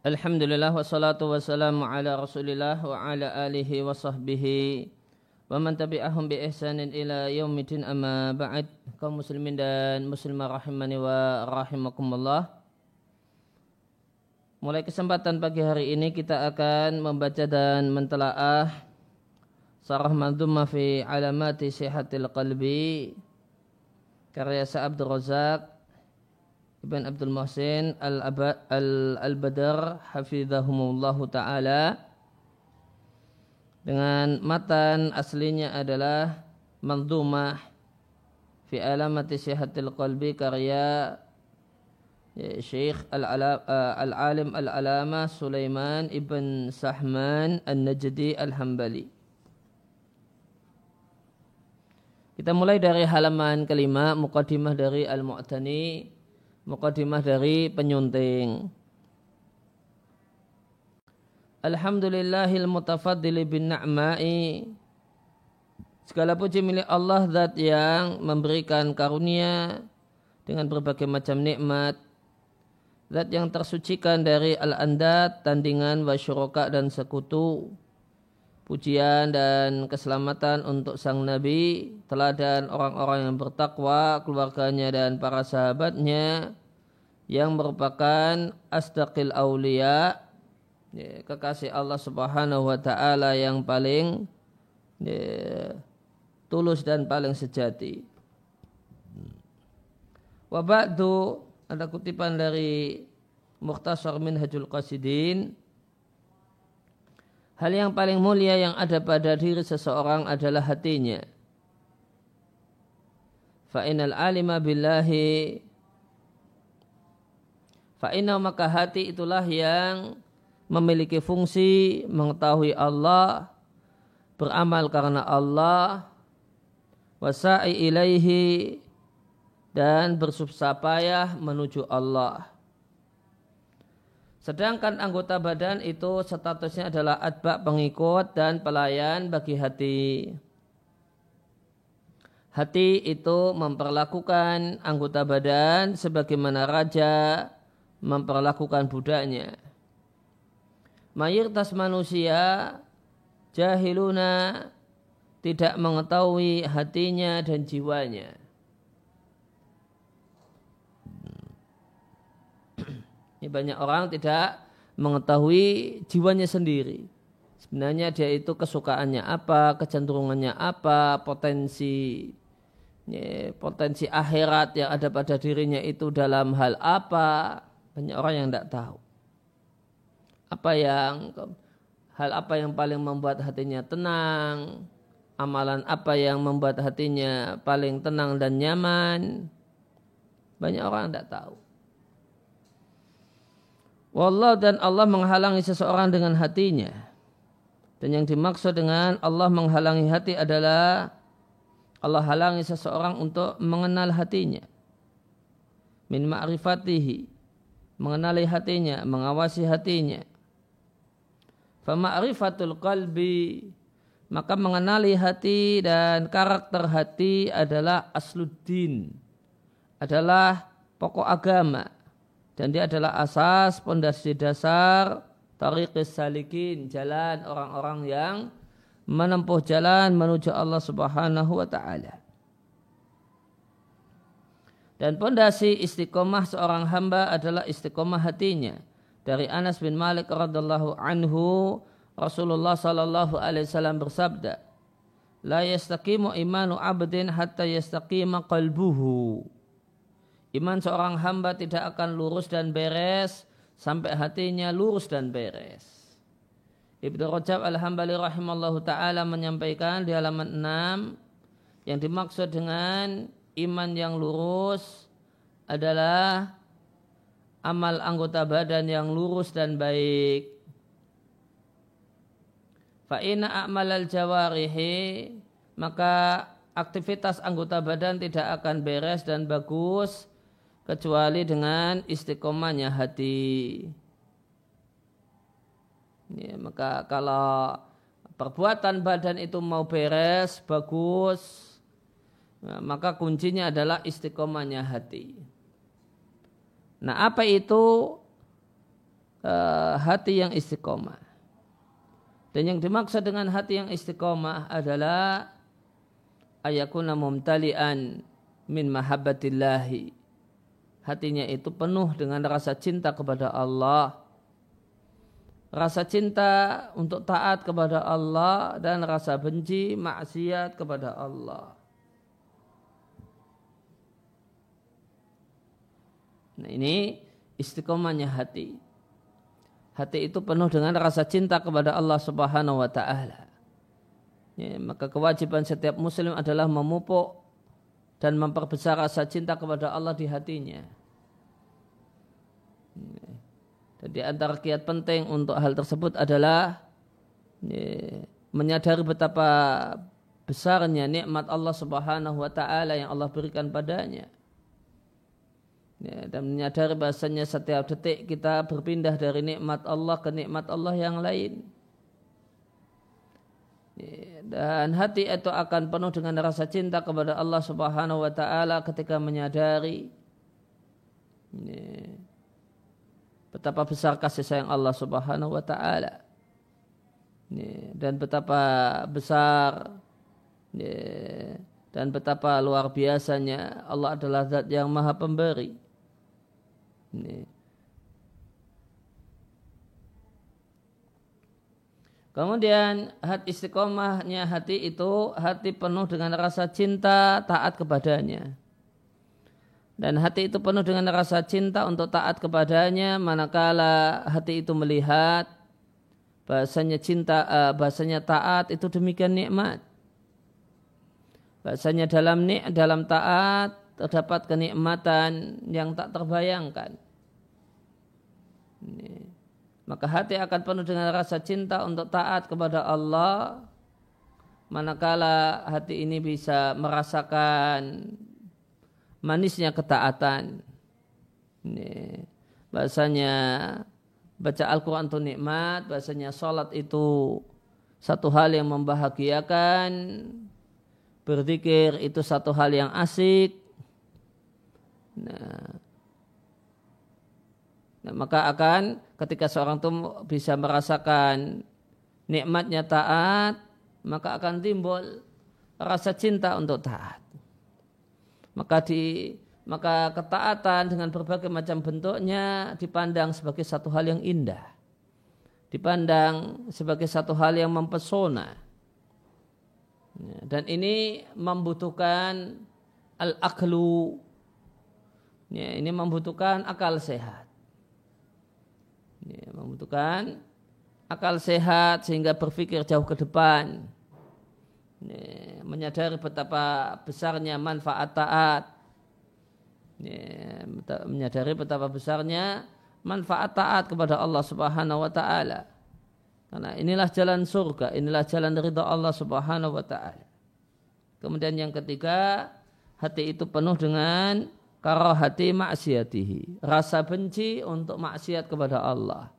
Alhamdulillah wassalatu wassalamu ala rasulillah wa ala alihi wa sahbihi wa man tabi'ahum bi ihsanin ila yaumidin amma ba'd. Kaum muslimin dan muslimah rahimani wa rahimakumullah. Mulai kesempatan pagi hari ini kita akan membaca dan mentelaah Sarah Madhumma fi alamati sihatil qalbi karya Sa'abdur Razak Ibn Abdul Muhsin Al-Badar Hafizahumullahu Ta'ala. Dengan matan aslinya adalah Mandumah fi alamati sihatil qalbi karya ya, Syekh Al-Alim Al-Alama Sulaiman Ibn Sahman Al-Najdi Al-Hambali. Kita mulai dari halaman kelima Muqaddimah dari Al-Mu'tani Mukadimah dari penyunting. Alhamdulillahil mutafaddili bin na'mai. Segala puji milik Allah zat yang memberikan karunia dengan berbagai macam nikmat. Zat yang tersucikan dari al-andat, tandingan, wasyuroka dan sekutu. Pujian dan keselamatan untuk sang Nabi, teladan orang-orang yang bertakwa, keluarganya dan para sahabatnya yang merupakan astaqil aulia ya, kekasih Allah Subhanahu wa taala yang paling ya, tulus dan paling sejati. Wa ba'du ada kutipan dari Mukhtasar Minhajul Qasidin Hal yang paling mulia yang ada pada diri seseorang adalah hatinya. Fa'inal alima billahi Fa'inal maka hati itulah yang memiliki fungsi mengetahui Allah, beramal karena Allah, wasa'i ilaihi, dan bersusah payah menuju Allah. Sedangkan anggota badan itu statusnya adalah adbak pengikut dan pelayan bagi hati. Hati itu memperlakukan anggota badan sebagaimana raja memperlakukan budaknya. Mayoritas manusia jahiluna tidak mengetahui hatinya dan jiwanya. Ini banyak orang tidak mengetahui jiwanya sendiri. Sebenarnya dia itu kesukaannya apa, kecenderungannya apa, potensi ya, potensi akhirat yang ada pada dirinya itu dalam hal apa. Banyak orang yang tidak tahu. Apa yang hal apa yang paling membuat hatinya tenang, amalan apa yang membuat hatinya paling tenang dan nyaman. Banyak orang tidak tahu. Wallah dan Allah menghalangi seseorang dengan hatinya. Dan yang dimaksud dengan Allah menghalangi hati adalah Allah halangi seseorang untuk mengenal hatinya. Min ma'rifatihi. Mengenali hatinya, mengawasi hatinya. Fama'rifatul qalbi. Maka mengenali hati dan karakter hati adalah asluddin. Adalah pokok agama dan dia adalah asas pondasi dasar tariqis salikin jalan orang-orang yang menempuh jalan menuju Allah Subhanahu wa taala. Dan pondasi istiqomah seorang hamba adalah istiqomah hatinya. Dari Anas bin Malik radhiallahu anhu Rasulullah sallallahu alaihi wasallam bersabda, "La yastaqimu imanu abdin hatta yastaqima qalbuhu." Iman seorang hamba tidak akan lurus dan beres sampai hatinya lurus dan beres. Ibnu Rajab Al-Hambali rahimallahu taala menyampaikan di halaman 6 yang dimaksud dengan iman yang lurus adalah amal anggota badan yang lurus dan baik. Fa'ina a'malal jawarihi maka aktivitas anggota badan tidak akan beres dan bagus kecuali dengan istiqomahnya hati. Ya, maka kalau perbuatan badan itu mau beres, bagus, nah, maka kuncinya adalah istiqomahnya hati. Nah apa itu uh, hati yang istiqomah. Dan yang dimaksud dengan hati yang istiqomah adalah ayakuna mumtalian min mahabbatillahi. Hatinya itu penuh dengan rasa cinta kepada Allah. Rasa cinta untuk taat kepada Allah dan rasa benci maksiat kepada Allah. Nah ini istiqomahnya hati. Hati itu penuh dengan rasa cinta kepada Allah Subhanahu wa taala. Ya, maka kewajiban setiap muslim adalah memupuk dan memperbesar rasa cinta kepada Allah di hatinya. Ya. Dan di antara kiat penting untuk hal tersebut adalah ya, menyadari betapa besarnya nikmat Allah Subhanahu wa taala yang Allah berikan padanya ya, dan menyadari bahasanya setiap detik kita berpindah dari nikmat Allah ke nikmat Allah yang lain. Dan hati itu akan penuh dengan rasa cinta kepada Allah Subhanahu wa taala ketika menyadari ya, betapa besar kasih sayang Allah Subhanahu wa taala. Dan betapa besar dan betapa luar biasanya Allah adalah zat yang maha pemberi Kemudian hati istiqomahnya hati itu hati penuh dengan rasa cinta taat kepadanya. Dan hati itu penuh dengan rasa cinta untuk taat kepadanya manakala hati itu melihat bahasanya cinta uh, bahasanya taat itu demikian nikmat. Bahasanya dalam nik dalam taat terdapat kenikmatan yang tak terbayangkan. Ini. Maka hati akan penuh dengan rasa cinta untuk taat kepada Allah. Manakala hati ini bisa merasakan manisnya ketaatan. Ini. Bahasanya baca Al-Quran itu nikmat, bahasanya sholat itu satu hal yang membahagiakan, berzikir itu satu hal yang asik, Nah, nah, maka akan ketika seorang itu bisa merasakan nikmatnya taat, maka akan timbul rasa cinta untuk taat. Maka di maka ketaatan dengan berbagai macam bentuknya dipandang sebagai satu hal yang indah. Dipandang sebagai satu hal yang mempesona. Dan ini membutuhkan al-aklu Ya, ini membutuhkan akal sehat. Ya, membutuhkan akal sehat sehingga berpikir jauh ke depan. Ya, menyadari betapa besarnya manfaat taat. Ya, menyadari betapa besarnya manfaat taat kepada Allah Subhanahu wa taala. Karena inilah jalan surga, inilah jalan ridha Allah Subhanahu wa taala. Kemudian yang ketiga, hati itu penuh dengan karahati maksiatihi. Rasa benci untuk maksiat kepada Allah.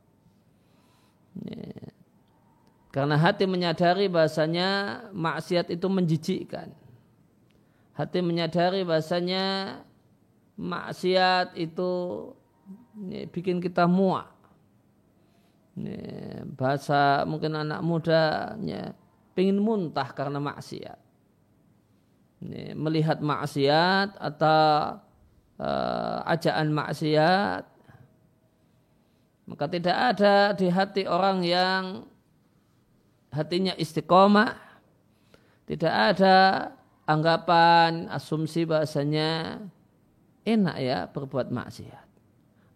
Ya. karena hati menyadari bahasanya maksiat itu menjijikkan. Hati menyadari bahasanya maksiat itu ya, bikin kita muak. Ya, bahasa mungkin anak mudanya pengen muntah karena maksiat. Melihat maksiat atau uh, ajaan maksiat maka tidak ada di hati orang yang hatinya istiqomah tidak ada anggapan asumsi bahasanya enak ya berbuat maksiat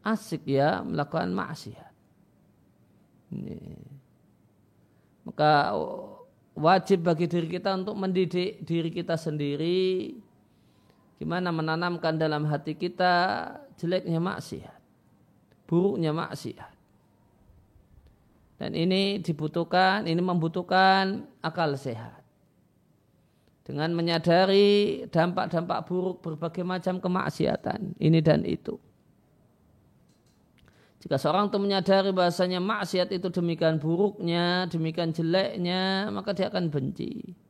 asik ya melakukan maksiat ini. maka wajib bagi diri kita untuk mendidik diri kita sendiri Gimana menanamkan dalam hati kita jeleknya maksiat. Buruknya maksiat. Dan ini dibutuhkan, ini membutuhkan akal sehat. Dengan menyadari dampak-dampak buruk berbagai macam kemaksiatan. Ini dan itu. Jika seorang itu menyadari bahasanya maksiat itu demikian buruknya, demikian jeleknya, maka dia akan benci.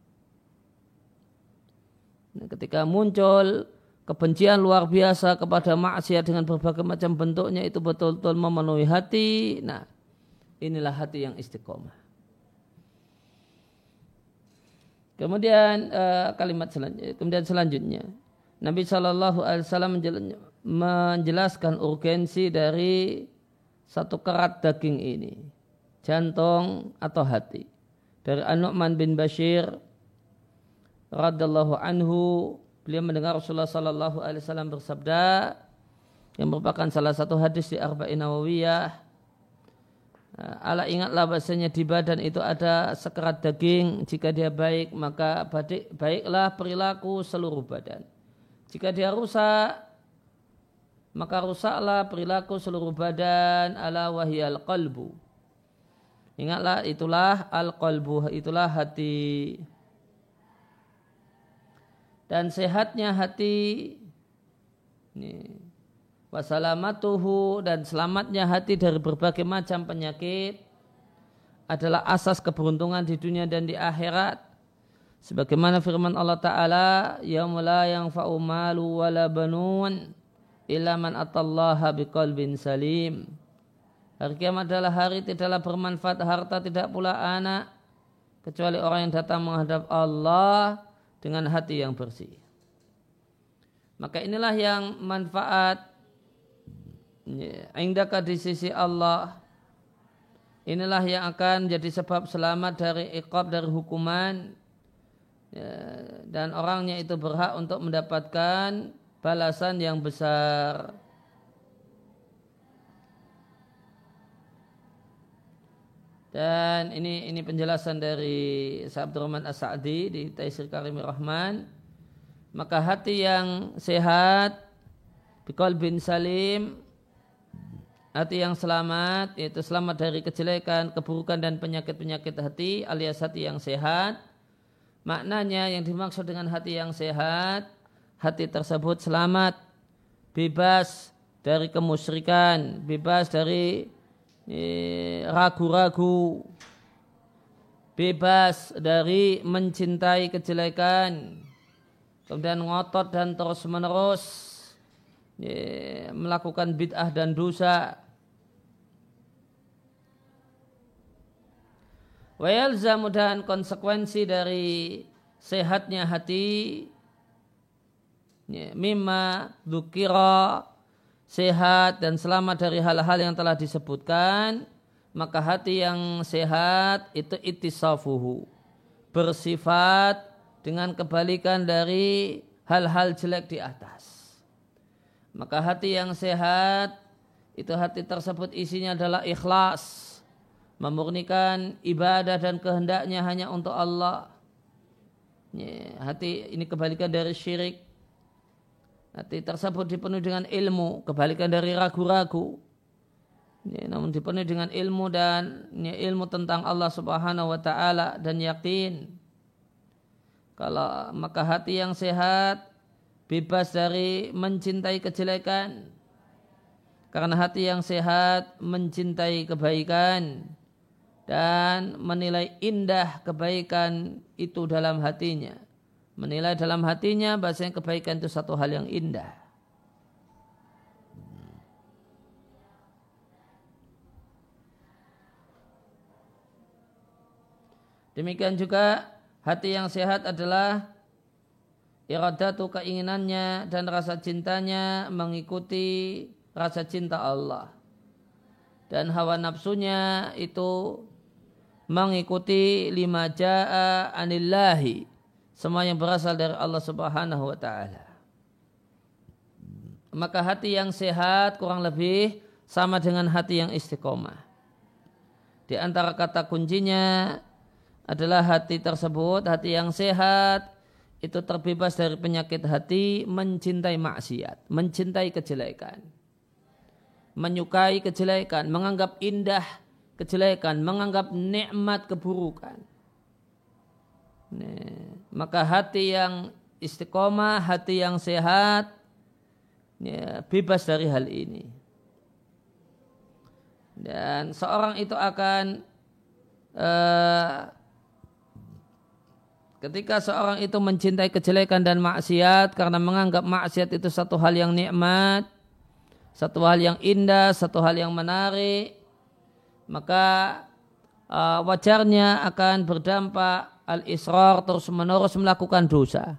Ketika muncul kebencian luar biasa kepada maksiat dengan berbagai macam bentuknya itu betul-betul memenuhi hati. Nah, inilah hati yang istiqomah. Kemudian uh, kalimat selanjutnya, kemudian selanjutnya Nabi Shallallahu Alaihi Wasallam menjelaskan urgensi dari satu kerat daging ini, jantung atau hati. Dari An-Nu'man bin Bashir radallahu anhu beliau mendengar Rasulullah sallallahu alaihi wasallam bersabda yang merupakan salah satu hadis di Arba'in Nawawiyah Ala ingatlah bahasanya di badan itu ada sekerat daging. Jika dia baik, maka baiklah perilaku seluruh badan. Jika dia rusak, maka rusaklah perilaku seluruh badan ala wahyal qalbu. Ingatlah itulah al-qalbu, itulah hati. Dan sehatnya hati ini wasalamatuhu dan selamatnya hati dari berbagai macam penyakit adalah asas keberuntungan di dunia dan di akhirat. Sebagaimana firman Allah Ta'ala, Yaumula yang fa'umalu wala banun illa man atallaha biqalbin salim. Hari kiamat adalah hari tidaklah bermanfaat harta tidak pula anak kecuali orang yang datang menghadap Allah dengan hati yang bersih. Maka inilah yang manfaat Ya, indaka di sisi Allah inilah yang akan jadi sebab selamat dari iqab dari hukuman ya, dan orangnya itu berhak untuk mendapatkan balasan yang besar dan ini ini penjelasan dari Abdurrahman As-Sa'di di Taisir Karim Rahman maka hati yang sehat bikol bin salim hati yang selamat yaitu selamat dari kejelekan, keburukan dan penyakit-penyakit hati alias hati yang sehat. Maknanya yang dimaksud dengan hati yang sehat, hati tersebut selamat, bebas dari kemusyrikan, bebas dari ragu-ragu, bebas dari mencintai kejelekan, kemudian ngotot dan terus menerus melakukan bid'ah dan dosa. Wayalzamu dan konsekuensi dari sehatnya hati mimma dukira sehat dan selamat dari hal-hal yang telah disebutkan maka hati yang sehat itu itisafuhu bersifat dengan kebalikan dari hal-hal jelek di atas maka hati yang sehat itu hati tersebut isinya adalah ikhlas memurnikan ibadah dan kehendaknya hanya untuk Allah. Hati ini kebalikan dari syirik. Hati tersebut dipenuhi dengan ilmu, kebalikan dari ragu-ragu. Ya, namun dipenuhi dengan ilmu dan ya, ilmu tentang Allah Subhanahu wa taala dan yakin. Kalau maka hati yang sehat bebas dari mencintai kejelekan. Karena hati yang sehat mencintai kebaikan dan menilai indah kebaikan itu dalam hatinya. Menilai dalam hatinya bahasanya kebaikan itu satu hal yang indah. Demikian juga hati yang sehat adalah iradatu keinginannya dan rasa cintanya mengikuti rasa cinta Allah. Dan hawa nafsunya itu mengikuti lima ja'a anillahi semua yang berasal dari Allah Subhanahu wa taala. Maka hati yang sehat kurang lebih sama dengan hati yang istiqomah. Di antara kata kuncinya adalah hati tersebut, hati yang sehat itu terbebas dari penyakit hati, mencintai maksiat, mencintai kejelekan. Menyukai kejelekan, menganggap indah kejelekan, menganggap nikmat keburukan. Maka hati yang istiqomah, hati yang sehat, ya, bebas dari hal ini. Dan seorang itu akan uh, ketika seorang itu mencintai kejelekan dan maksiat karena menganggap maksiat itu satu hal yang nikmat, satu hal yang indah, satu hal yang menarik, maka uh, wajarnya akan berdampak al-israr terus menerus melakukan dosa.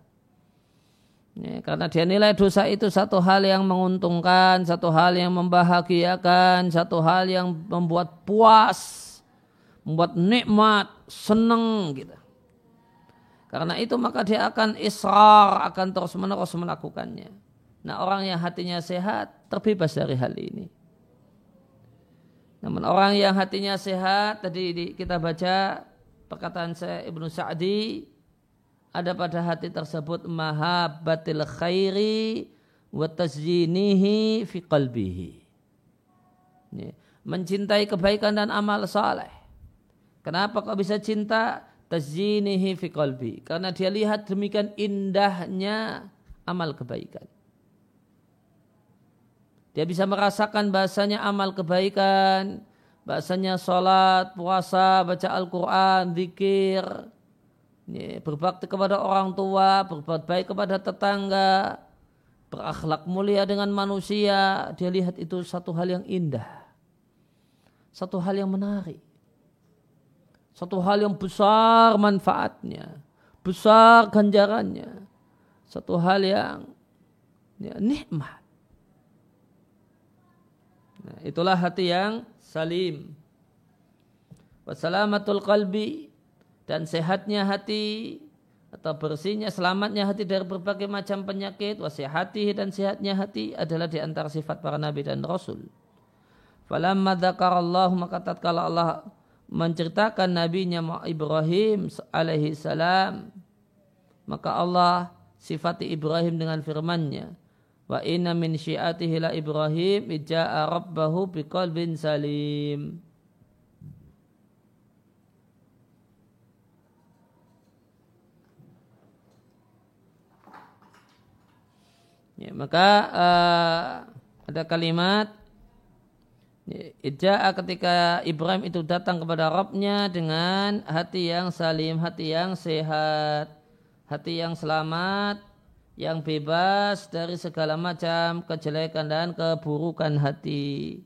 Ya, karena dia nilai dosa itu satu hal yang menguntungkan, satu hal yang membahagiakan, satu hal yang membuat puas, membuat nikmat, senang gitu. Karena itu maka dia akan israr, akan terus menerus melakukannya. Nah orang yang hatinya sehat terbebas dari hal ini. Namun orang yang hatinya sehat, tadi kita baca perkataan saya Ibnu Sa'di, ada pada hati tersebut mahabbatil khairi wa tazyinihi fi qalbihi. Mencintai kebaikan dan amal saleh. Kenapa kok bisa cinta? Tazyinihi fi qalbi. Karena dia lihat demikian indahnya amal kebaikan. Dia bisa merasakan bahasanya amal kebaikan, bahasanya sholat, puasa, baca Al-Quran, zikir, berbakti kepada orang tua, berbuat baik kepada tetangga, berakhlak mulia dengan manusia, dia lihat itu satu hal yang indah. Satu hal yang menarik. Satu hal yang besar manfaatnya, besar ganjarannya. Satu hal yang ya, nikmat. Nah, itulah hati yang salim. Wassalamatul qalbi dan sehatnya hati atau bersihnya selamatnya hati dari berbagai macam penyakit wasihati dan sehatnya hati adalah di antara sifat para nabi dan rasul. Falamma dzakarallahu maka tatkala Allah menceritakan nabinya Ibrahim alaihi salam maka Allah sifati Ibrahim dengan firman-Nya wa inna min syi'atihi la Ibrahim ijaa rabbahu biqalbin salim. Ya, maka uh, ada kalimat Ijaa ketika Ibrahim itu datang kepada Rabbnya dengan hati yang salim, hati yang sehat, hati yang selamat, yang bebas dari segala macam kejelekan dan keburukan hati.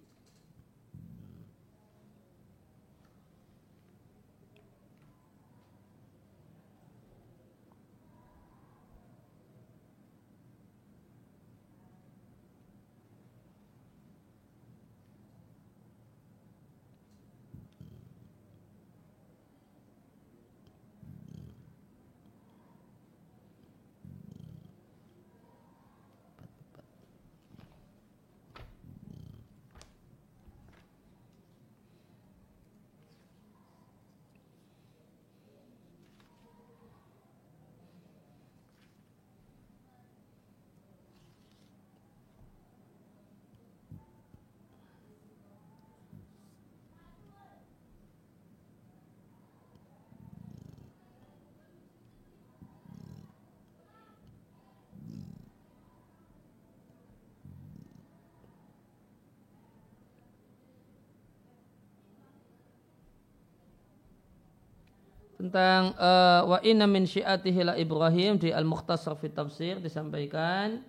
Tentang uh, wa inna min syi'atihi la Ibrahim di Al-Mukhtasar fi Tafsir disampaikan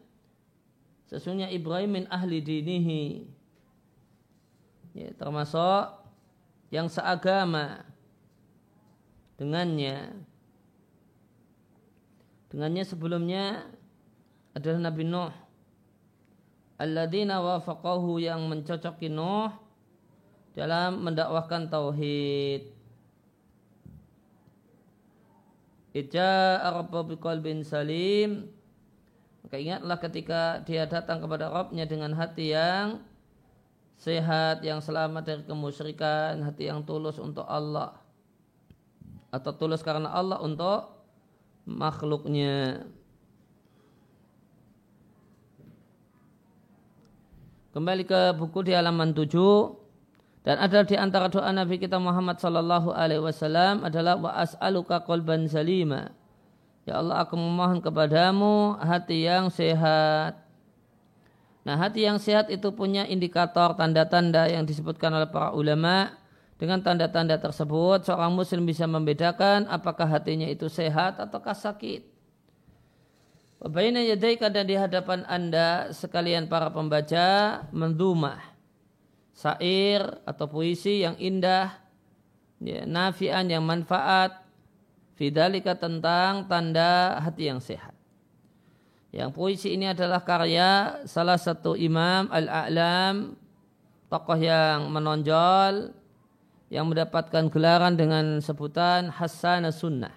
sesungguhnya Ibrahim min ahli dinihi. Ya, termasuk yang seagama dengannya. Dengannya sebelumnya adalah Nabi Nuh. Alladzina wafaqahu yang mencocoki Nuh dalam mendakwahkan tauhid Ija Rabba biqalbin salim Maka ingatlah ketika dia datang kepada Rabbnya dengan hati yang sehat, yang selamat dari kemusyrikan, hati yang tulus untuk Allah. Atau tulus karena Allah untuk makhluknya. Kembali ke buku di halaman 7 dan ada di antara doa Nabi kita Muhammad sallallahu alaihi wasallam adalah wa as'aluka qalban salima. Ya Allah aku memohon kepadamu hati yang sehat. Nah hati yang sehat itu punya indikator tanda-tanda yang disebutkan oleh para ulama Dengan tanda-tanda tersebut, seorang muslim bisa membedakan apakah hatinya itu sehat ataukah sakit. Baina yadaika dan di hadapan anda sekalian para pembaca mendumah sair atau puisi yang indah, ya, nafian yang manfaat, fidalika tentang tanda hati yang sehat. Yang puisi ini adalah karya salah satu imam al-a'lam, tokoh yang menonjol, yang mendapatkan gelaran dengan sebutan Hasan Sunnah.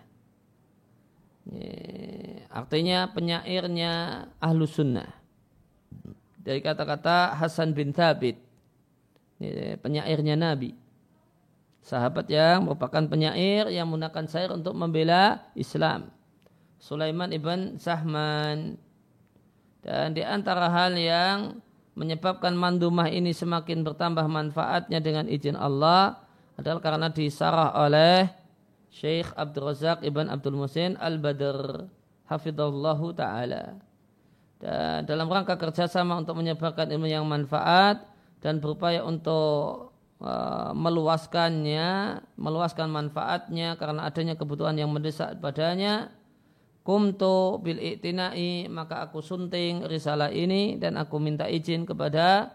Ya, artinya penyairnya ahlu sunnah. Dari kata-kata Hasan bin Thabit, penyairnya Nabi. Sahabat yang merupakan penyair yang menggunakan syair untuk membela Islam. Sulaiman ibn Sahman dan di antara hal yang menyebabkan mandumah ini semakin bertambah manfaatnya dengan izin Allah adalah karena disarah oleh Syekh Abdul Razak Ibn Abdul Musin Al-Badr Hafidhullahu Ta'ala. Dan dalam rangka kerjasama untuk menyebarkan ilmu yang manfaat dan berupaya untuk uh, meluaskannya, meluaskan manfaatnya karena adanya kebutuhan yang mendesak padanya, kumtu bil iktinai maka aku sunting risalah ini dan aku minta izin kepada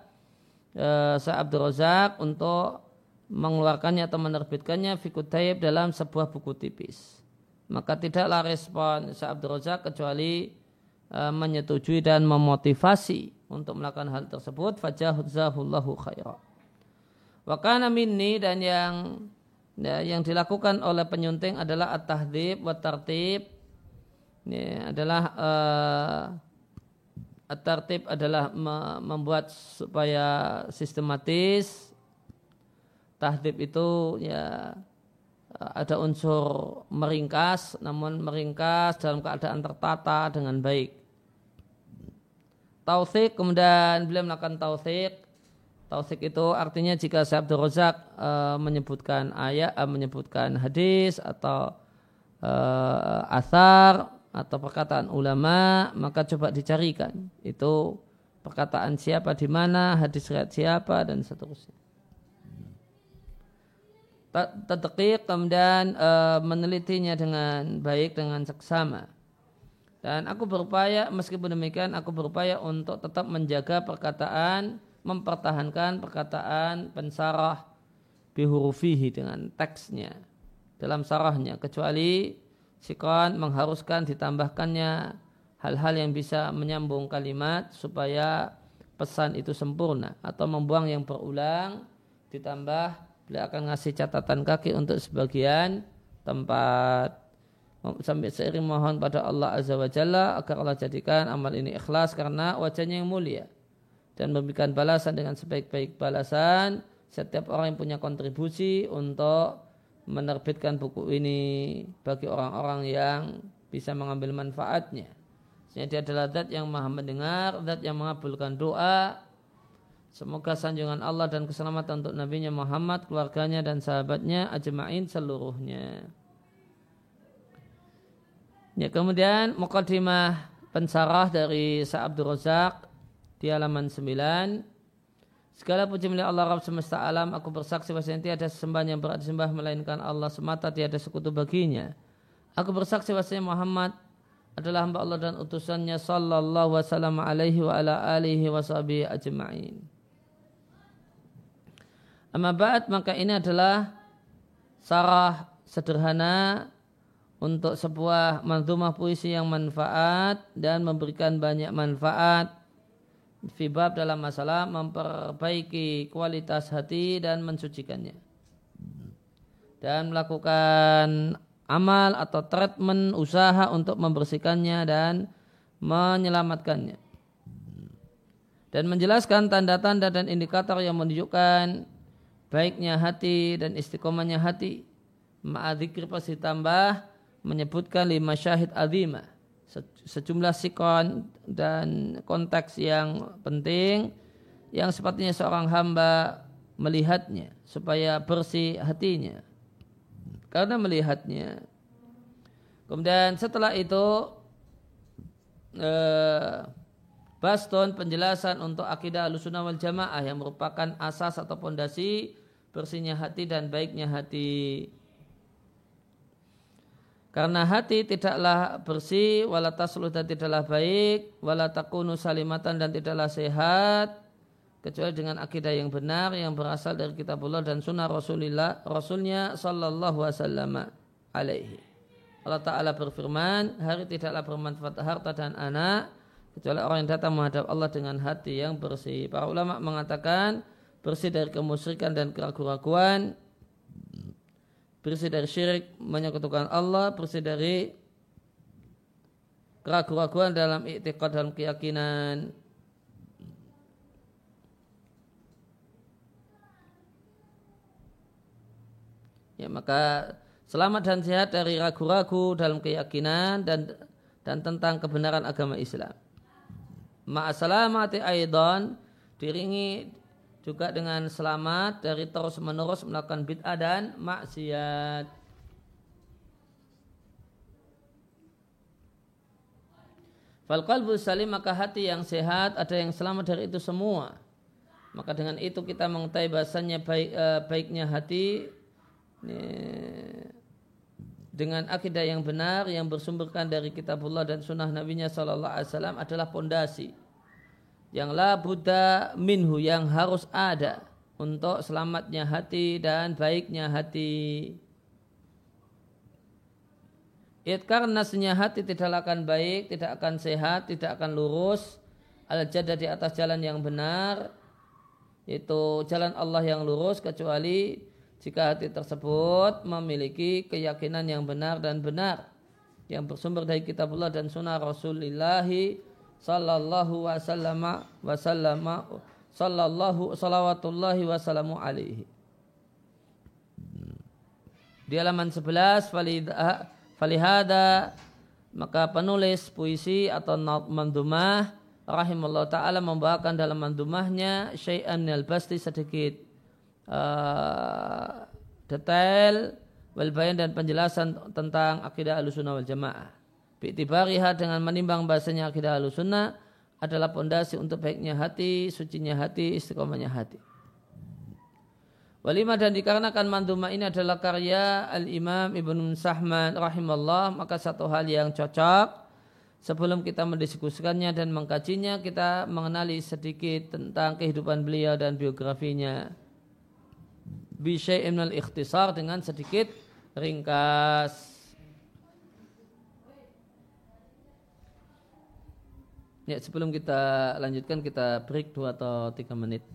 uh, Sa Abdul Razak untuk mengeluarkannya atau menerbitkannya fikut taib dalam sebuah buku tipis. Maka tidaklah respon Sa Abdul Razak kecuali uh, menyetujui dan memotivasi untuk melakukan hal tersebut fajahuzahullahu khairah. Wakana minni dan yang ya, yang dilakukan oleh penyunting adalah at-tahdhib wa tartib. Ini adalah uh, at-tartib adalah membuat supaya sistematis. Tahdib itu ya ada unsur meringkas namun meringkas dalam keadaan tertata dengan baik tausik kemudian beliau melakukan tausik tausik itu artinya jika Syekh Abdul Razak uh, menyebutkan ayat uh, menyebutkan hadis atau uh, asar atau perkataan ulama maka coba dicarikan. Itu perkataan siapa di mana hadis riwayat siapa dan seterusnya. Tadqiq kemudian e, menelitinya dengan baik dengan seksama dan aku berupaya meskipun demikian aku berupaya untuk tetap menjaga perkataan mempertahankan perkataan pensarah bihurufihi dengan teksnya dalam sarahnya. Kecuali sikon mengharuskan ditambahkannya hal-hal yang bisa menyambung kalimat supaya pesan itu sempurna. Atau membuang yang berulang ditambah beliau akan ngasih catatan kaki untuk sebagian tempat sampai seiring mohon pada Allah Azza wa Jalla agar Allah jadikan amal ini ikhlas karena wajahnya yang mulia dan memberikan balasan dengan sebaik-baik balasan setiap orang yang punya kontribusi untuk menerbitkan buku ini bagi orang-orang yang bisa mengambil manfaatnya. Sehingga dia adalah zat yang maha mendengar, zat yang mengabulkan doa. Semoga sanjungan Allah dan keselamatan untuk Nabi Muhammad, keluarganya dan sahabatnya, ajma'in seluruhnya. Ya, kemudian mukadimah pensarah dari Sa'abdur Razak di halaman 9 Segala puji milik Allah Rabb semesta alam. Aku bersaksi bahwa tiada sesembahan yang berat disembah melainkan Allah semata tiada sekutu baginya. Aku bersaksi bahwa Muhammad adalah hamba Allah dan utusannya sallallahu wasallam alaihi wa ala alihi wa ajma'in. Amma ba'd maka ini adalah sarah sederhana untuk sebuah manzumah puisi yang manfaat dan memberikan banyak manfaat Fibab dalam masalah memperbaiki kualitas hati dan mensucikannya. Dan melakukan amal atau treatment usaha untuk membersihkannya dan menyelamatkannya. Dan menjelaskan tanda-tanda dan indikator yang menunjukkan baiknya hati dan istiqomahnya hati. Ma'adzikir pasti tambah menyebutkan lima syahid azimah sejumlah sikon dan konteks yang penting yang sepertinya seorang hamba melihatnya supaya bersih hatinya karena melihatnya kemudian setelah itu eh, baston penjelasan untuk akidah alusunah wal jamaah yang merupakan asas atau pondasi bersihnya hati dan baiknya hati. Karena hati tidaklah bersih, wala tasluh dan tidaklah baik, wala takunu salimatan dan tidaklah sehat, kecuali dengan akidah yang benar yang berasal dari kitabullah dan sunnah Rasulullah, Rasulnya sallallahu wasallam alaihi. Allah Ta'ala berfirman, hari tidaklah bermanfaat harta dan anak, kecuali orang yang datang menghadap Allah dengan hati yang bersih. Para ulama mengatakan, bersih dari kemusyrikan dan keraguan-keraguan, bersih dari syirik menyekutukan Allah, bersih dari keraguan-keraguan dalam iktikad dalam keyakinan. Ya maka selamat dan sehat dari ragu-ragu dalam keyakinan dan dan tentang kebenaran agama Islam. Ma'asalamati aidan diringi juga dengan selamat dari terus menerus melakukan bid'ah dan maksiat. Fal salim maka hati yang sehat ada yang selamat dari itu semua. Maka dengan itu kita mengetahui bahasanya baik, eh, baiknya hati ini, dengan akidah yang benar yang bersumberkan dari kitabullah dan sunnah nabinya sallallahu alaihi wasallam adalah pondasi yang la buddha minhu yang harus ada untuk selamatnya hati dan baiknya hati. It karena senya hati tidak akan baik, tidak akan sehat, tidak akan lurus. Al jada di atas jalan yang benar, itu jalan Allah yang lurus kecuali jika hati tersebut memiliki keyakinan yang benar dan benar yang bersumber dari kitabullah dan sunnah Rasulillahi sallallahu wasallam wasallam sallallahu salawatullahi wasallamu alaihi. Di halaman 11 falihada maka penulis puisi atau mandumah rahimahullah ta'ala membawakan dalam mandumahnya syai'an minal basti sedikit uh, detail wal bayan dan penjelasan tentang akidah al-sunnah wal jamaah Bi'tibariha dengan menimbang bahasanya akidah sunnah adalah pondasi untuk baiknya hati, sucinya hati, istiqomahnya hati. Walima dan dikarenakan manduma ini adalah karya Al-Imam Ibn Sahman rahimallah maka satu hal yang cocok sebelum kita mendiskusikannya dan mengkajinya kita mengenali sedikit tentang kehidupan beliau dan biografinya. Bisyai'in al-ikhtisar dengan sedikit ringkas. Ya, sebelum kita lanjutkan kita break 2 atau 3 menit.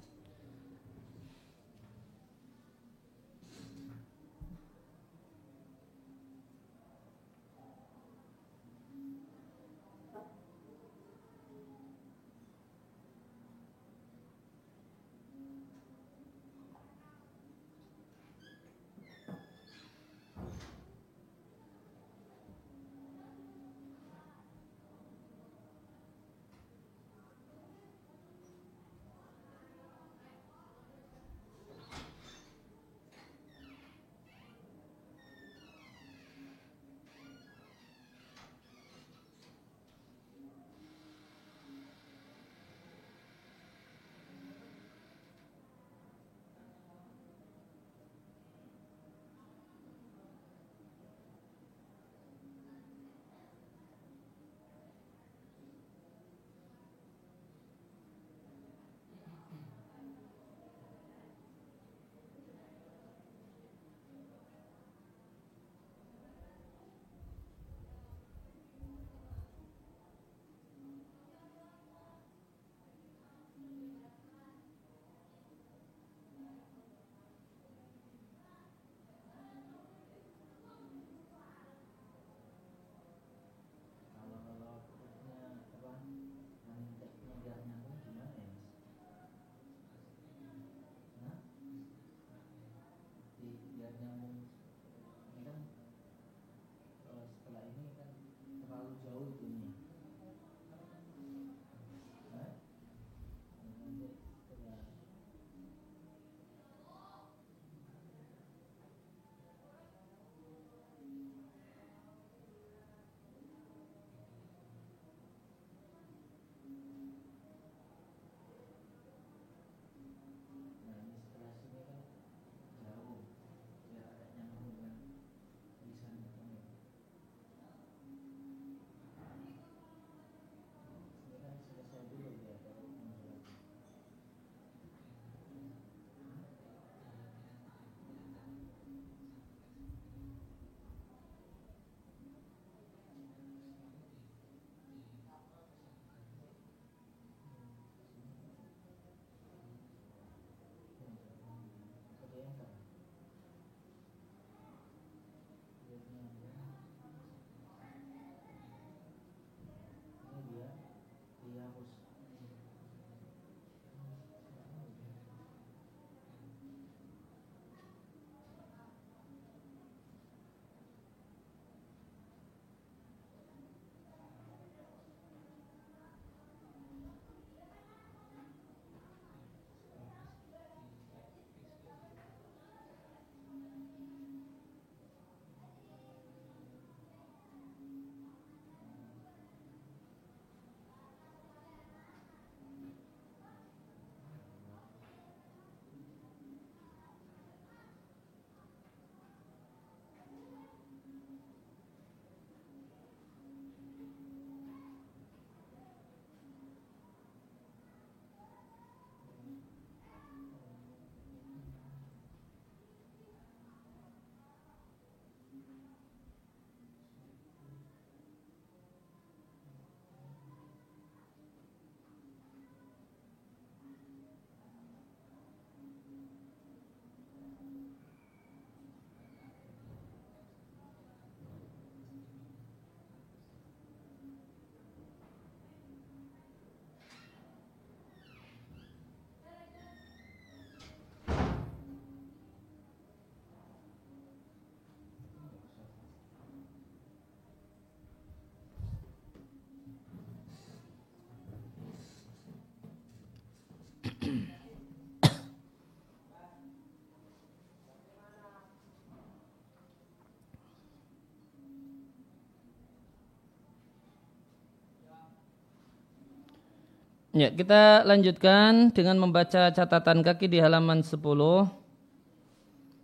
Ya, kita lanjutkan dengan membaca catatan kaki di halaman 10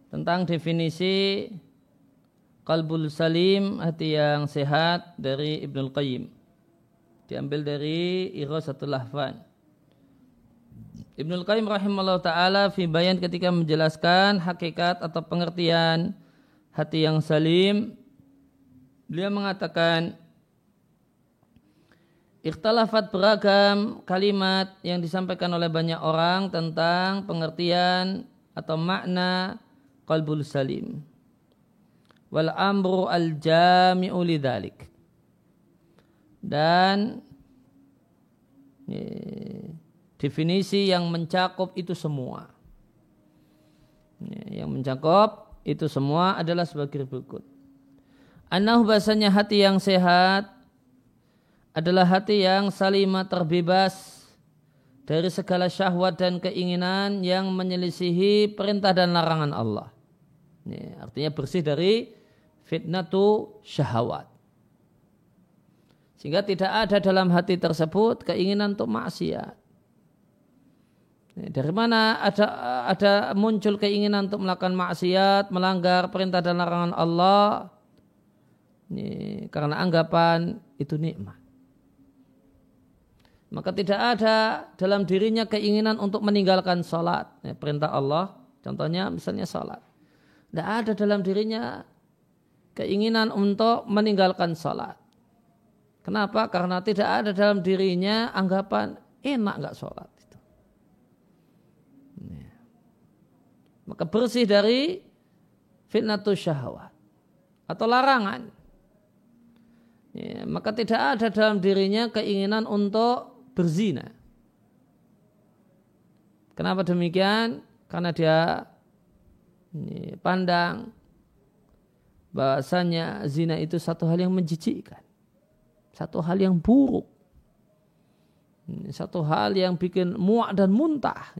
tentang definisi kalbul salim, hati yang sehat dari Ibnul Qayyim. Diambil dari Irasatul Lahfan. Ibnul Qayyim rahimahullah ta'ala fi bayan ketika menjelaskan hakikat atau pengertian hati yang salim. Beliau mengatakan Ikhtalafat beragam kalimat yang disampaikan oleh banyak orang tentang pengertian atau makna qalbul salim. Wal amru al jami'u lidhalik. Dan definisi yang mencakup itu semua. Yang mencakup itu semua adalah sebagai berikut. Anahu bahasanya hati yang sehat adalah hati yang salimah terbebas dari segala syahwat dan keinginan yang menyelisihi perintah dan larangan Allah. Ini artinya bersih dari fitnatu syahwat. Sehingga tidak ada dalam hati tersebut keinginan untuk maksiat. Dari mana ada ada muncul keinginan untuk melakukan maksiat, melanggar perintah dan larangan Allah? Ini karena anggapan itu nikmat maka tidak ada dalam dirinya keinginan untuk meninggalkan sholat. Ya, perintah Allah, contohnya misalnya sholat. Tidak ada dalam dirinya keinginan untuk meninggalkan sholat. Kenapa? Karena tidak ada dalam dirinya anggapan enak nggak sholat. Itu. Ya. Maka bersih dari fitnatus syahwat atau larangan. Ya, maka tidak ada dalam dirinya keinginan untuk berzina. Kenapa demikian? Karena dia pandang bahasanya zina itu satu hal yang menjijikkan. Satu hal yang buruk. Satu hal yang bikin muak dan muntah.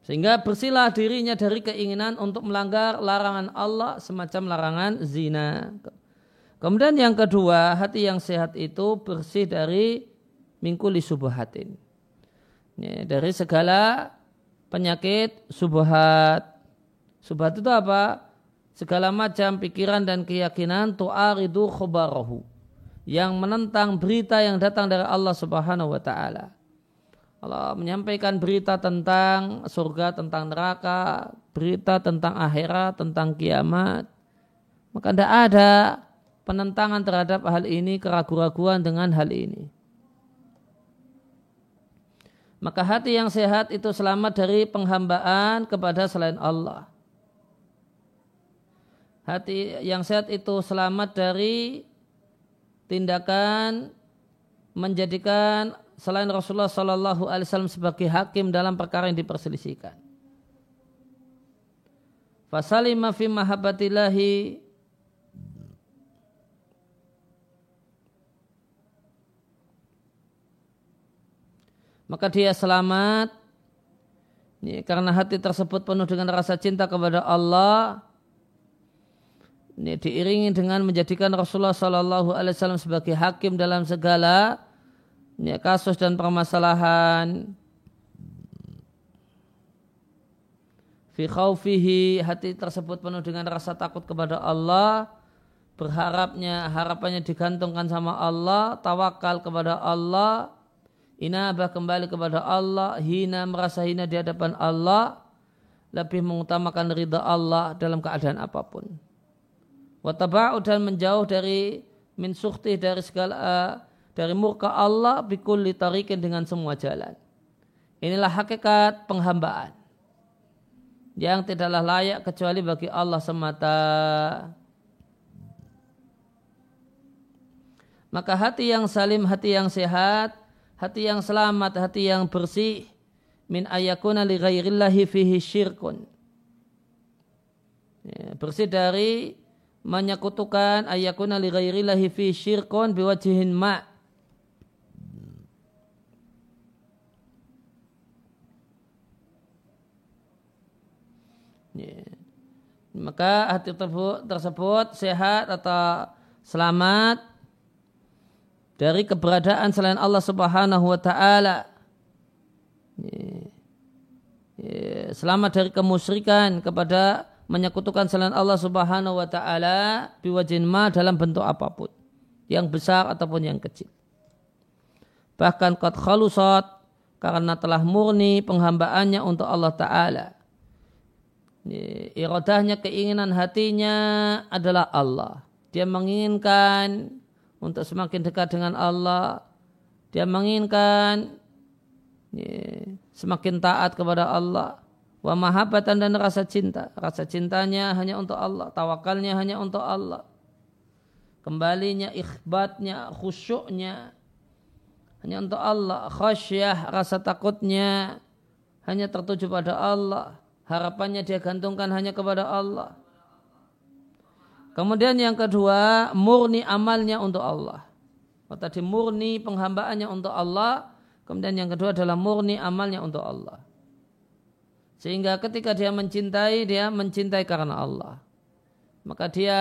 Sehingga bersilah dirinya dari keinginan untuk melanggar larangan Allah semacam larangan zina. Kemudian yang kedua, hati yang sehat itu bersih dari mingkuli subuhatin. Ya, dari segala penyakit subuhat. Subuhat itu apa? Segala macam pikiran dan keyakinan tu'aridu khobarahu. Yang menentang berita yang datang dari Allah subhanahu wa ta'ala. Allah menyampaikan berita tentang surga, tentang neraka, berita tentang akhirat, tentang kiamat. Maka tidak ada penentangan terhadap hal ini, keraguan-raguan dengan hal ini. Maka hati yang sehat itu selamat dari penghambaan kepada selain Allah. Hati yang sehat itu selamat dari tindakan menjadikan selain Rasulullah Shallallahu Alaihi Wasallam sebagai hakim dalam perkara yang diperselisihkan. Fasalima fi maka dia selamat. Ya, karena hati tersebut penuh dengan rasa cinta kepada Allah. Ya, diiringi dengan menjadikan Rasulullah Shallallahu Alaihi Wasallam sebagai hakim dalam segala ya, kasus dan permasalahan. Fi khaufihi hati tersebut penuh dengan rasa takut kepada Allah. Berharapnya harapannya digantungkan sama Allah tawakal kepada Allah inabah kembali kepada Allah, hina merasa hina di hadapan Allah, lebih mengutamakan ridha Allah dalam keadaan apa pun. Watabau dan menjauh dari min sukti dari segala uh, dari murka Allah bikul tarikin dengan semua jalan. Inilah hakikat penghambaan yang tidaklah layak kecuali bagi Allah semata. Maka hati yang salim, hati yang sehat hati yang selamat, hati yang bersih min ayakuna li ghairillahi fihi syirkun. Ya, bersih dari menyekutukan ayakuna li ghairillahi fihi syirkun biwajihin ma' Ya. Maka hati tersebut, tersebut sehat atau selamat dari keberadaan selain Allah Subhanahu wa taala. Selamat dari kemusyrikan kepada menyekutukan selain Allah Subhanahu wa taala biwajin ma dalam bentuk apa pun, yang besar ataupun yang kecil. Bahkan qad khalusat karena telah murni penghambaannya untuk Allah taala. Iradahnya keinginan hatinya adalah Allah. Dia menginginkan untuk semakin dekat dengan Allah. Dia menginginkan semakin taat kepada Allah wa mahabbatan dan rasa cinta. Rasa cintanya hanya untuk Allah, tawakalnya hanya untuk Allah. Kembalinya, ikhbatnya, khusyuknya hanya untuk Allah. Khasyah, rasa takutnya hanya tertuju pada Allah. Harapannya dia gantungkan hanya kepada Allah. Kemudian yang kedua, murni amalnya untuk Allah. Tadi murni penghambaannya untuk Allah. Kemudian yang kedua adalah murni amalnya untuk Allah. Sehingga ketika dia mencintai, dia mencintai karena Allah. Maka dia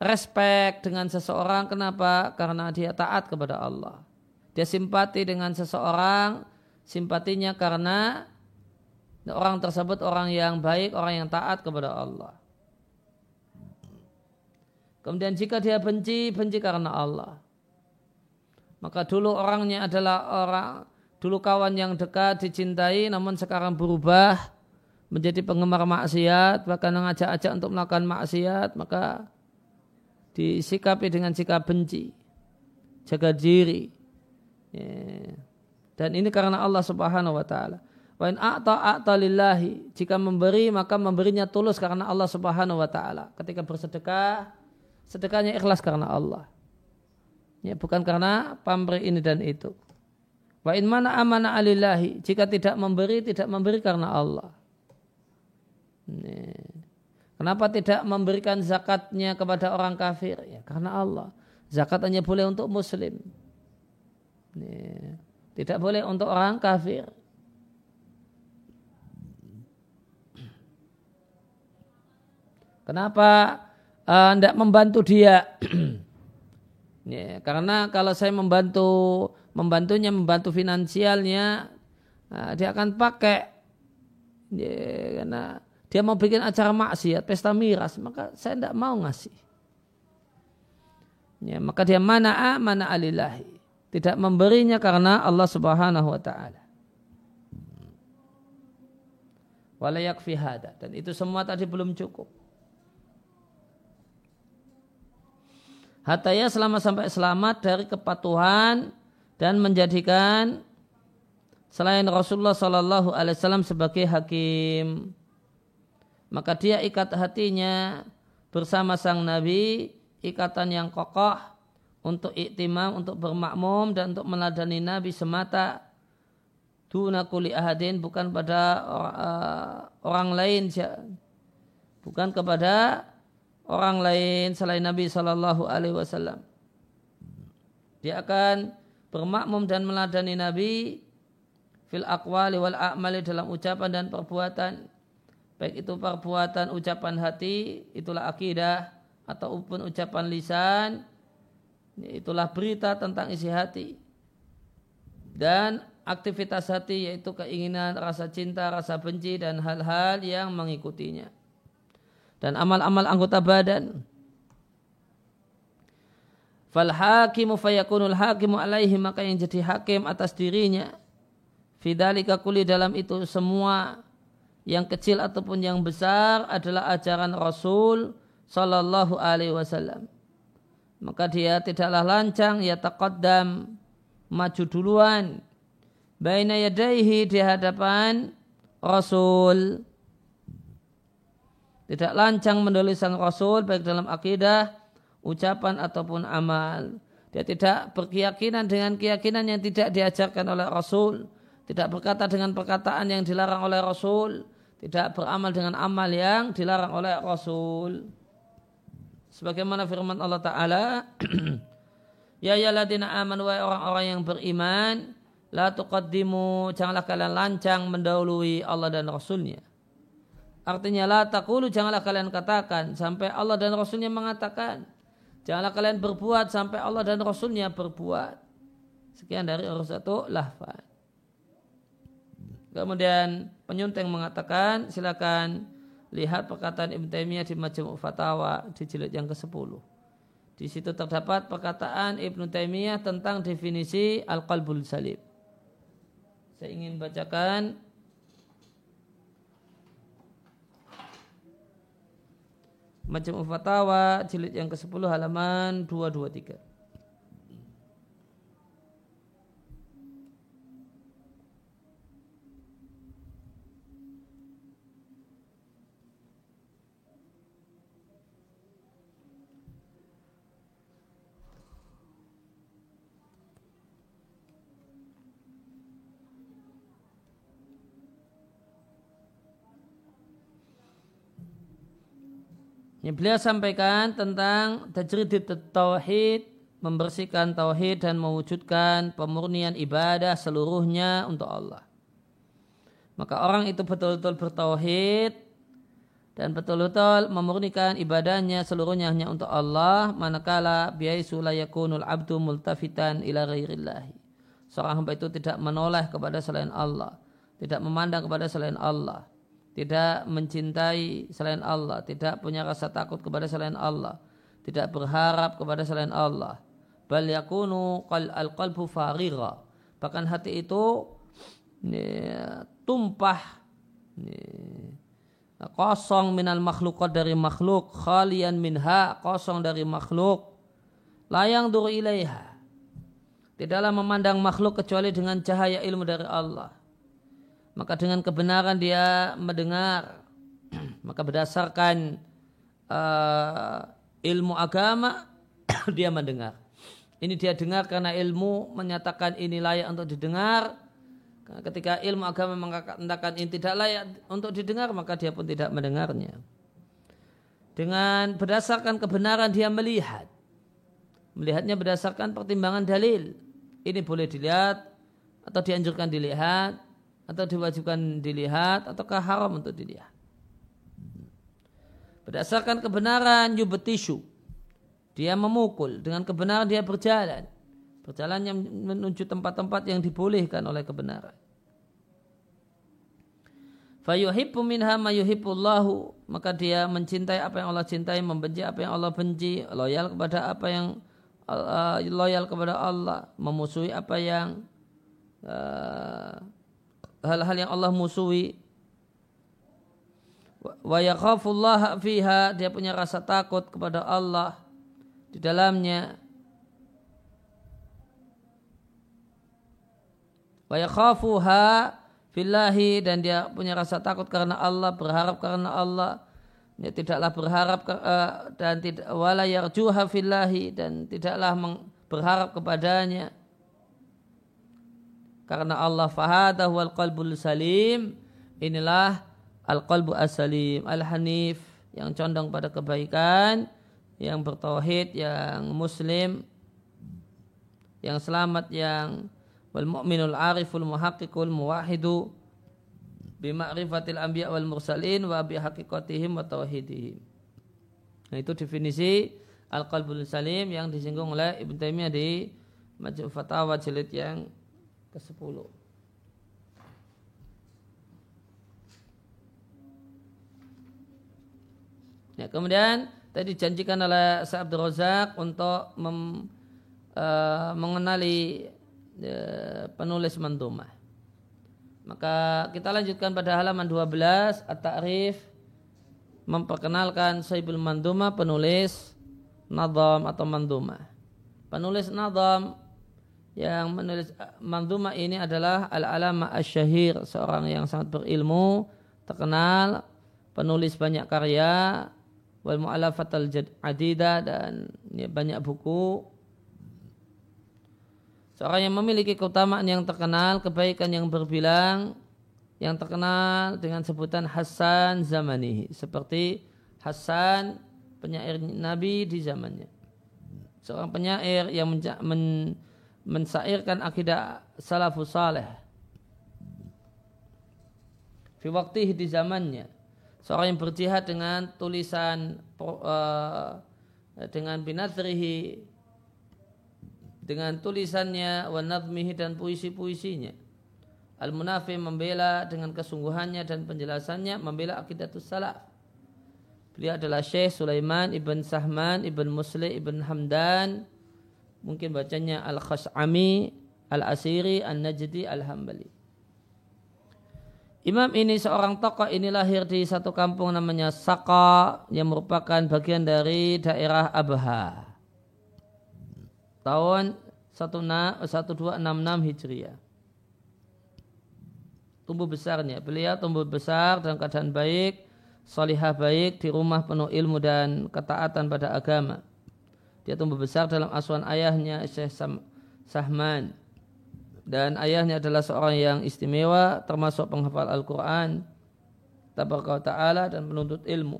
respect dengan seseorang. Kenapa? Karena dia taat kepada Allah. Dia simpati dengan seseorang. Simpatinya karena orang tersebut orang yang baik, orang yang taat kepada Allah. Kemudian jika dia benci, benci karena Allah. Maka dulu orangnya adalah orang, dulu kawan yang dekat dicintai, namun sekarang berubah menjadi penggemar maksiat, bahkan mengajak-ajak untuk melakukan maksiat, maka disikapi dengan sikap benci, jaga diri. Ya. Dan ini karena Allah Subhanahu wa taala. Wa in a'ta a'ta lillahi. Jika memberi maka memberinya tulus karena Allah Subhanahu wa taala. Ketika bersedekah, sedekahnya ikhlas karena Allah. Ya, bukan karena pamrih ini dan itu. Wa in mana amana alillahi. Jika tidak memberi, tidak memberi karena Allah. Kenapa tidak memberikan zakatnya kepada orang kafir? Ya, karena Allah. Zakat hanya boleh untuk muslim. Tidak boleh untuk orang kafir. Kenapa Anda uh, membantu dia? ya, karena kalau saya membantu membantunya, membantu finansialnya, uh, dia akan pakai. Ya, karena dia mau bikin acara maksiat, pesta miras, maka saya tidak mau ngasih. Ya, maka dia mana mana alillahi. Tidak memberinya karena Allah subhanahu wa ta'ala. Walayak fihada. Dan itu semua tadi belum cukup. Hataya selama sampai selamat dari kepatuhan dan menjadikan selain Rasulullah Sallallahu Alaihi Wasallam sebagai hakim. Maka dia ikat hatinya bersama sang Nabi ikatan yang kokoh untuk iktimam, untuk bermakmum dan untuk meladani Nabi semata. Duna kuli ahadin bukan pada uh, orang lain bukan kepada orang lain selain Nabi Shallallahu Alaihi Wasallam. Dia akan bermakmum dan meladani Nabi fil akwali wal a'mali dalam ucapan dan perbuatan. Baik itu perbuatan ucapan hati itulah akidah ataupun ucapan lisan itulah berita tentang isi hati. Dan aktivitas hati yaitu keinginan rasa cinta rasa benci dan hal-hal yang mengikutinya dan amal-amal anggota badan fal hakimu fayakunul hakimu alaihi maka yang jadi hakim atas dirinya fidalika kuli dalam itu semua yang kecil ataupun yang besar adalah ajaran Rasul Sallallahu Alaihi Wasallam. Maka dia tidaklah lancang, ya taqaddam, maju duluan. Baina yadaihi di hadapan Rasul. Tidak lancang menulisan Rasul baik dalam akidah, ucapan ataupun amal. Dia tidak berkeyakinan dengan keyakinan yang tidak diajarkan oleh Rasul. Tidak berkata dengan perkataan yang dilarang oleh Rasul tidak beramal dengan amal yang dilarang oleh Rasul. Sebagaimana firman Allah Ta'ala, Ya ya ladina aman wa orang-orang yang beriman, la tuqaddimu, janganlah kalian lancang mendahului Allah dan Rasulnya. Artinya la takulu, janganlah kalian katakan, sampai Allah dan Rasulnya mengatakan, Janganlah kalian berbuat sampai Allah dan Rasulnya berbuat. Sekian dari urus satu lafaz. Kemudian penyunting mengatakan silakan lihat perkataan Ibn Taimiyah di Majmu' Fatawa di jilid yang ke-10. Di situ terdapat perkataan Ibn Taimiyah tentang definisi al-qalbul salim. Saya ingin bacakan Majmu' Fatawa jilid yang ke-10 halaman 223. Yang beliau sampaikan tentang tajridid tauhid, membersihkan tauhid dan mewujudkan pemurnian ibadah seluruhnya untuk Allah. Maka orang itu betul-betul bertauhid dan betul-betul memurnikan ibadahnya seluruhnya hanya untuk Allah manakala biaisu la yakunul abdu multafitan ila ghairillahi. Seorang hamba itu tidak menoleh kepada selain Allah, tidak memandang kepada selain Allah tidak mencintai selain Allah, tidak punya rasa takut kepada selain Allah, tidak berharap kepada selain Allah. Bal yakunu al-qalbu farira. Bahkan hati itu ya, tumpah ya, kosong minal makhlukat dari makhluk, khalian minha, kosong dari makhluk. Layang dur ilaiha. Tidaklah memandang makhluk kecuali dengan cahaya ilmu dari Allah maka dengan kebenaran dia mendengar. Maka berdasarkan uh, ilmu agama dia mendengar. Ini dia dengar karena ilmu menyatakan ini layak untuk didengar. Ketika ilmu agama mengatakan ini tidak layak untuk didengar maka dia pun tidak mendengarnya. Dengan berdasarkan kebenaran dia melihat. Melihatnya berdasarkan pertimbangan dalil. Ini boleh dilihat atau dianjurkan dilihat atau diwajibkan dilihat ataukah haram untuk dilihat. Berdasarkan kebenaran yubetisu. Dia memukul. Dengan kebenaran dia berjalan. Berjalan yang menuju tempat-tempat yang dibolehkan oleh kebenaran. Fayuhibbu minha ma yuhibbullahu. Maka dia mencintai apa yang Allah cintai. Membenci apa yang Allah benci. Loyal kepada apa yang uh, loyal kepada Allah. Memusuhi apa yang uh, hal-hal yang Allah musuhi. Wa yakhafullah fiha dia punya rasa takut kepada Allah di dalamnya. Wa yakhafuha dan dia punya rasa takut karena Allah berharap karena Allah. Dia tidaklah berharap uh, dan tidak wala yarjuha fillahi dan tidaklah berharap kepadanya karena Allah fahadahu al qalbul salim inilah al qalbu as-salim al-hanif yang condong pada kebaikan yang bertauhid yang muslim yang selamat yang wal mu'minul ariful muhaqqiqul muwahidu bima'rifatil anbiya wal mursalin wa bi haqiqatihim wa tauhidihim. Nah itu definisi al-qalbul salim yang disinggung oleh Ibn Taimiyah di Majmu' Fatawa jilid yang ke-10. Ya, kemudian tadi dijanjikan oleh Abdul Razak untuk mem, uh, mengenali uh, penulis mantumah. Maka kita lanjutkan pada halaman 12 At-Ta'rif memperkenalkan Saibul Mandumah penulis Nadam atau Mandumah. Penulis Nadam yang menulis manduma ini adalah Al-Alama Asyahir, seorang yang sangat berilmu, terkenal, penulis banyak karya, wal mu'alafat al-adida dan ya, banyak buku. Seorang yang memiliki keutamaan yang terkenal, kebaikan yang berbilang, yang terkenal dengan sebutan Hasan zamanihi, seperti Hasan penyair Nabi di zamannya. Seorang penyair yang men, mensairkan akidah salafus saleh fi waktu di zamannya seorang yang berjihad dengan tulisan uh, dengan binadrihi dengan tulisannya wa nadmihi dan puisi-puisinya. Al-Munafi membela dengan kesungguhannya dan penjelasannya membela akidatus salaf. Beliau adalah Syekh Sulaiman ibn Sahman ibn Musli ibn Hamdan. Mungkin bacanya Al-Khas'ami, Al-Asiri, Al-Najdi, Al-Hambali. Imam ini seorang tokoh ini lahir di satu kampung namanya Saka yang merupakan bagian dari daerah Abha. Tahun 1266 Hijriah. Tumbuh besarnya. Beliau tumbuh besar dalam keadaan baik, salihah baik, di rumah penuh ilmu dan ketaatan pada agama. Dia tumbuh besar dalam asuhan ayahnya Syekh Sahman. Dan ayahnya adalah seorang yang istimewa termasuk penghafal Al-Quran ta'ala dan penuntut ilmu.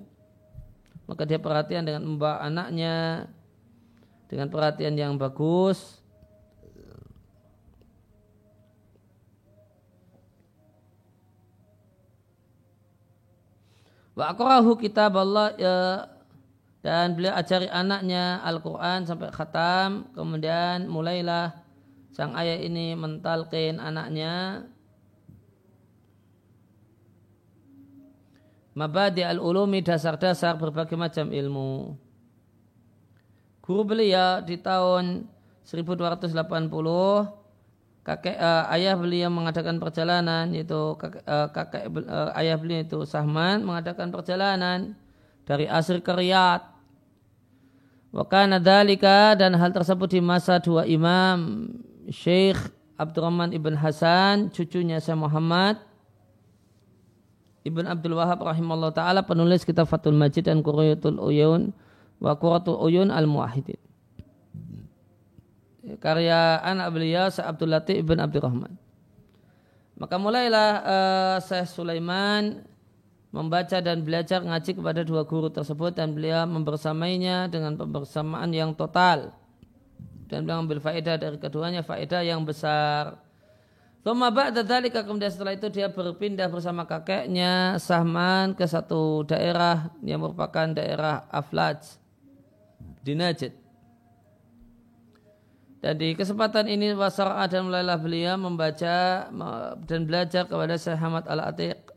Maka dia perhatian dengan membawa anaknya dengan perhatian yang bagus. Wa akrahu kitab Allah ya, dan beliau ajari anaknya Al-Quran sampai khatam kemudian mulailah sang ayah ini mentalkin anaknya mabadi al-ulumi dasar-dasar berbagai macam ilmu. Guru beliau di tahun 1280 kakek uh, ayah beliau mengadakan perjalanan yaitu kakek, uh, kakek uh, ayah beliau itu Sahman mengadakan perjalanan dari Asir ke Riyadh. Wakana dalika dan hal tersebut di masa dua imam Syekh Abdurrahman ibn Hasan, cucunya Syekh Muhammad Ibn Abdul Wahab rahimahullah ta'ala penulis kitab Fatul Majid dan Qurayatul Uyun wa Quratul Uyun al-Muwahidin. Karya anak beliau Syekh Abdul Latif ibn Abdurrahman. Maka mulailah uh, Syekh Sulaiman membaca dan belajar ngaji kepada dua guru tersebut dan beliau membersamainya dengan pembersamaan yang total dan beliau ambil faedah dari keduanya faedah yang besar. Thumma kemudian setelah itu dia berpindah bersama kakeknya Sahman ke satu daerah yang merupakan daerah Aflaj di Najd. Dan di kesempatan ini wasara dan mulailah beliau membaca dan belajar kepada Syekh Hamad Al-Atiq.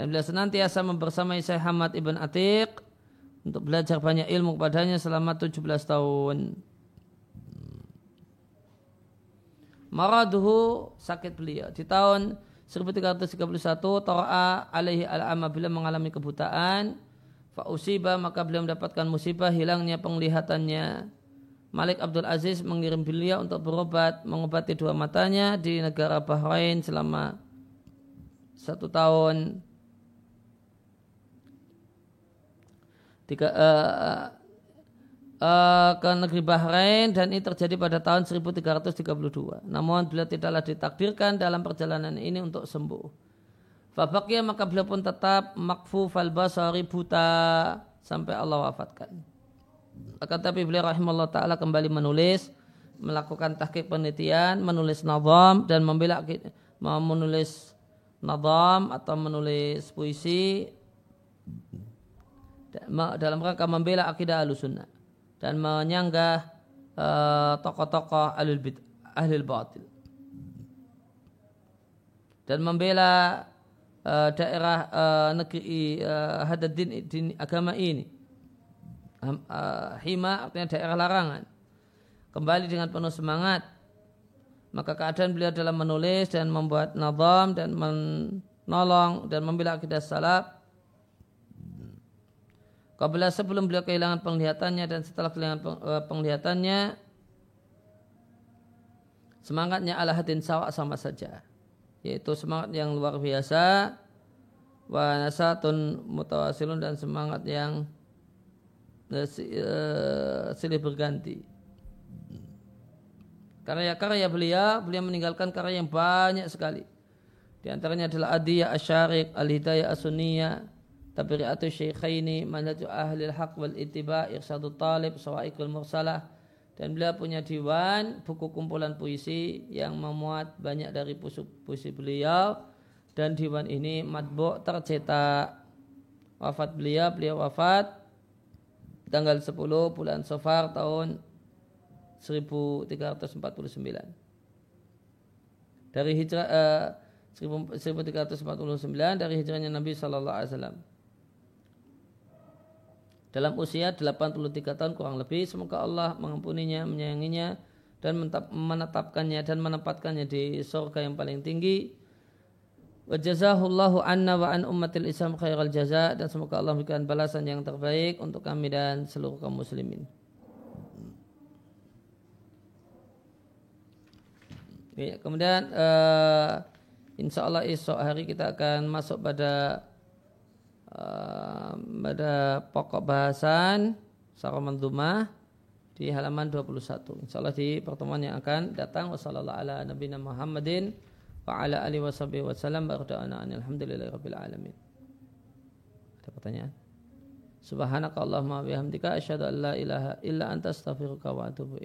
Dan beliau senantiasa membersamai Syekh Hamad Ibn Atiq untuk belajar banyak ilmu kepadanya selama 17 tahun. Maraduhu sakit beliau. Di tahun 1331 Tora'a alaihi al-amma bila mengalami kebutaan. Fa'usiba maka beliau mendapatkan musibah hilangnya penglihatannya. Malik Abdul Aziz mengirim beliau untuk berobat mengobati dua matanya di negara Bahrain selama satu tahun tiga, uh, uh, ke negeri Bahrain dan ini terjadi pada tahun 1332. Namun beliau tidaklah ditakdirkan dalam perjalanan ini untuk sembuh. Fabakya maka beliau pun tetap makfu fal basari buta sampai Allah wafatkan. Akan tapi beliau rahimahullah ta'ala kembali menulis, melakukan tahqiq penelitian, menulis nazam dan membela menulis nazam atau menulis puisi dalam rangka membela akidah sunnah dan menyanggah uh, tokoh-tokoh ahli batil. Dan membela uh, daerah uh, negeri uh, hadadin din agama ini. Hima artinya daerah larangan. Kembali dengan penuh semangat. Maka keadaan beliau dalam menulis dan membuat nazam dan menolong dan membela akidah salaf Kabila sebelum beliau kehilangan penglihatannya dan setelah kehilangan eh, penglihatannya semangatnya ala hadin sawa sama saja yaitu semangat yang luar biasa wa nasatun mutawasilun dan semangat yang uh, silih berganti. Karya-karya beliau beliau meninggalkan karya yang banyak sekali. Di antaranya adalah Adiyah Asyarik Al-Hidayah As-Sunniyah Tabiriatu Syekhaini Manhaju Ahli Haq wal Ittiba Irsyadu Talib Sawaikul Mursalah dan beliau punya diwan buku kumpulan puisi yang memuat banyak dari puisi, beliau dan diwan ini matbu tercetak wafat beliau, beliau wafat tanggal 10 bulan Safar tahun 1349. Dari hijrah uh, 1349 dari hijrahnya Nabi Shallallahu Alaihi Wasallam. Dalam usia 83 tahun kurang lebih, semoga Allah mengampuninya, menyayanginya, dan menetapkannya dan menempatkannya di surga yang paling tinggi. Wa jazahullahu anna wa an ummatil Islam khairal jaza dan semoga Allah memberikan balasan yang terbaik untuk kami dan seluruh kaum muslimin. Ya, kemudian uh, insya Allah esok hari kita akan masuk pada uh, pada pokok bahasan Saramandumah di halaman 21. Insya Allah di pertemuan yang akan datang. Wassalamualaikum ala nabiyina Muhammadin wa alamin. Ada pertanyaan? Subhanakallahumma bihamdika asyhadu an la ilaha illa anta astaghfiruka wa atubu.